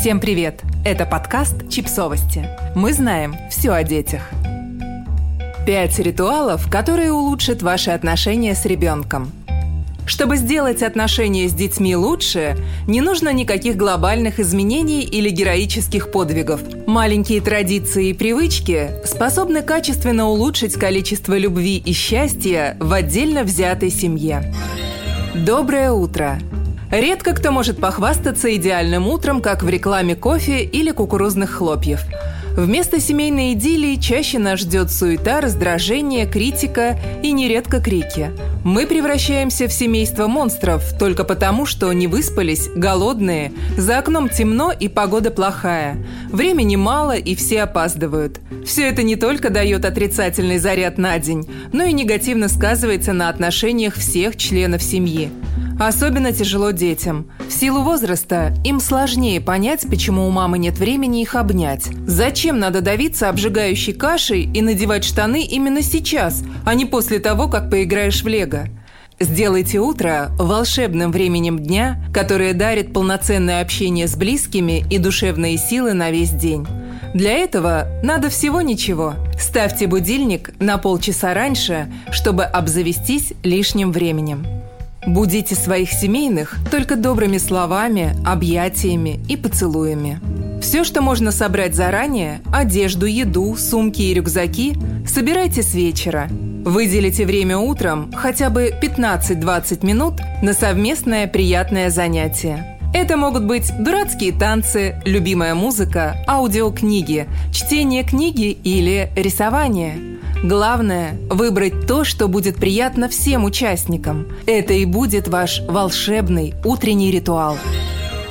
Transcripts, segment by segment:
Всем привет! Это подкаст «Чипсовости». Мы знаем все о детях. Пять ритуалов, которые улучшат ваши отношения с ребенком. Чтобы сделать отношения с детьми лучше, не нужно никаких глобальных изменений или героических подвигов. Маленькие традиции и привычки способны качественно улучшить количество любви и счастья в отдельно взятой семье. Доброе утро! Редко кто может похвастаться идеальным утром, как в рекламе кофе или кукурузных хлопьев. Вместо семейной идиллии чаще нас ждет суета, раздражение, критика и нередко крики. Мы превращаемся в семейство монстров только потому, что не выспались, голодные, за окном темно и погода плохая. Времени мало и все опаздывают. Все это не только дает отрицательный заряд на день, но и негативно сказывается на отношениях всех членов семьи. Особенно тяжело детям. В силу возраста им сложнее понять, почему у мамы нет времени их обнять. Зачем надо давиться обжигающей кашей и надевать штаны именно сейчас, а не после того, как поиграешь в лего? Сделайте утро волшебным временем дня, которое дарит полноценное общение с близкими и душевные силы на весь день. Для этого надо всего ничего. Ставьте будильник на полчаса раньше, чтобы обзавестись лишним временем. Будите своих семейных только добрыми словами, объятиями и поцелуями. Все, что можно собрать заранее – одежду, еду, сумки и рюкзаки – собирайте с вечера. Выделите время утром хотя бы 15-20 минут на совместное приятное занятие. Это могут быть дурацкие танцы, любимая музыка, аудиокниги, чтение книги или рисование – Главное – выбрать то, что будет приятно всем участникам. Это и будет ваш волшебный утренний ритуал.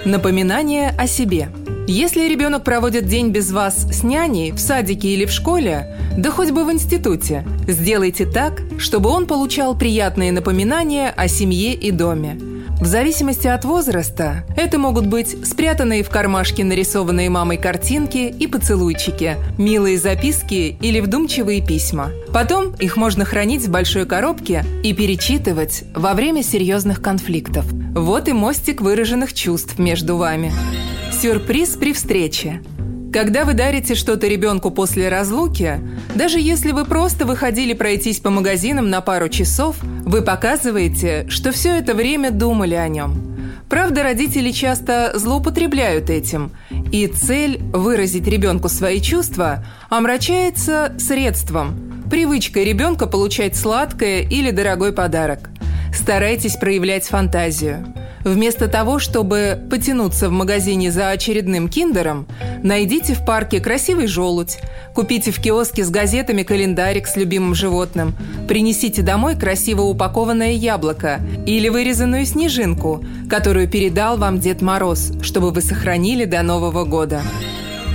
Напоминание о себе. Если ребенок проводит день без вас с няней, в садике или в школе, да хоть бы в институте, сделайте так, чтобы он получал приятные напоминания о семье и доме – в зависимости от возраста, это могут быть спрятанные в кармашке нарисованные мамой картинки и поцелуйчики, милые записки или вдумчивые письма. Потом их можно хранить в большой коробке и перечитывать во время серьезных конфликтов. Вот и мостик выраженных чувств между вами. Сюрприз при встрече. Когда вы дарите что-то ребенку после разлуки, даже если вы просто выходили пройтись по магазинам на пару часов, вы показываете, что все это время думали о нем. Правда, родители часто злоупотребляют этим, и цель выразить ребенку свои чувства омрачается средством, привычкой ребенка получать сладкое или дорогой подарок. Старайтесь проявлять фантазию. Вместо того, чтобы потянуться в магазине за очередным киндером, найдите в парке красивый желудь, купите в киоске с газетами календарик с любимым животным, принесите домой красиво упакованное яблоко или вырезанную снежинку, которую передал вам Дед Мороз, чтобы вы сохранили до Нового года.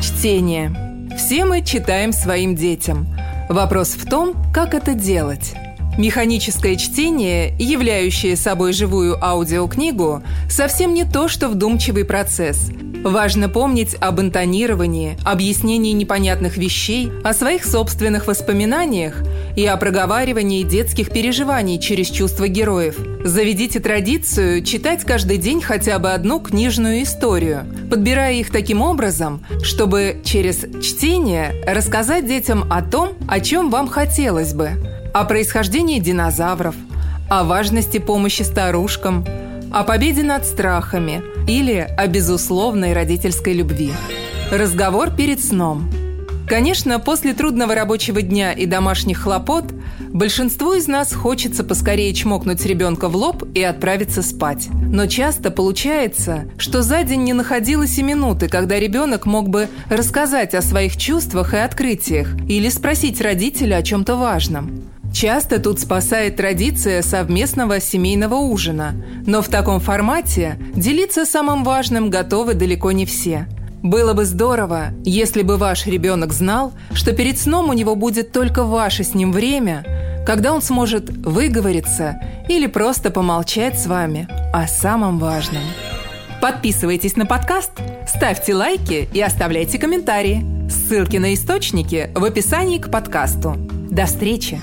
Чтение. Все мы читаем своим детям. Вопрос в том, как это делать. Механическое чтение, являющее собой живую аудиокнигу, совсем не то, что вдумчивый процесс. Важно помнить об интонировании, объяснении непонятных вещей, о своих собственных воспоминаниях и о проговаривании детских переживаний через чувства героев. Заведите традицию читать каждый день хотя бы одну книжную историю, подбирая их таким образом, чтобы через чтение рассказать детям о том, о чем вам хотелось бы – о происхождении динозавров, о важности помощи старушкам, о победе над страхами или о безусловной родительской любви. Разговор перед сном. Конечно, после трудного рабочего дня и домашних хлопот большинству из нас хочется поскорее чмокнуть ребенка в лоб и отправиться спать. Но часто получается, что за день не находилось и минуты, когда ребенок мог бы рассказать о своих чувствах и открытиях или спросить родителя о чем-то важном. Часто тут спасает традиция совместного семейного ужина, но в таком формате делиться самым важным готовы далеко не все. Было бы здорово, если бы ваш ребенок знал, что перед сном у него будет только ваше с ним время, когда он сможет выговориться или просто помолчать с вами о самом важном. Подписывайтесь на подкаст, ставьте лайки и оставляйте комментарии. Ссылки на источники в описании к подкасту. До встречи!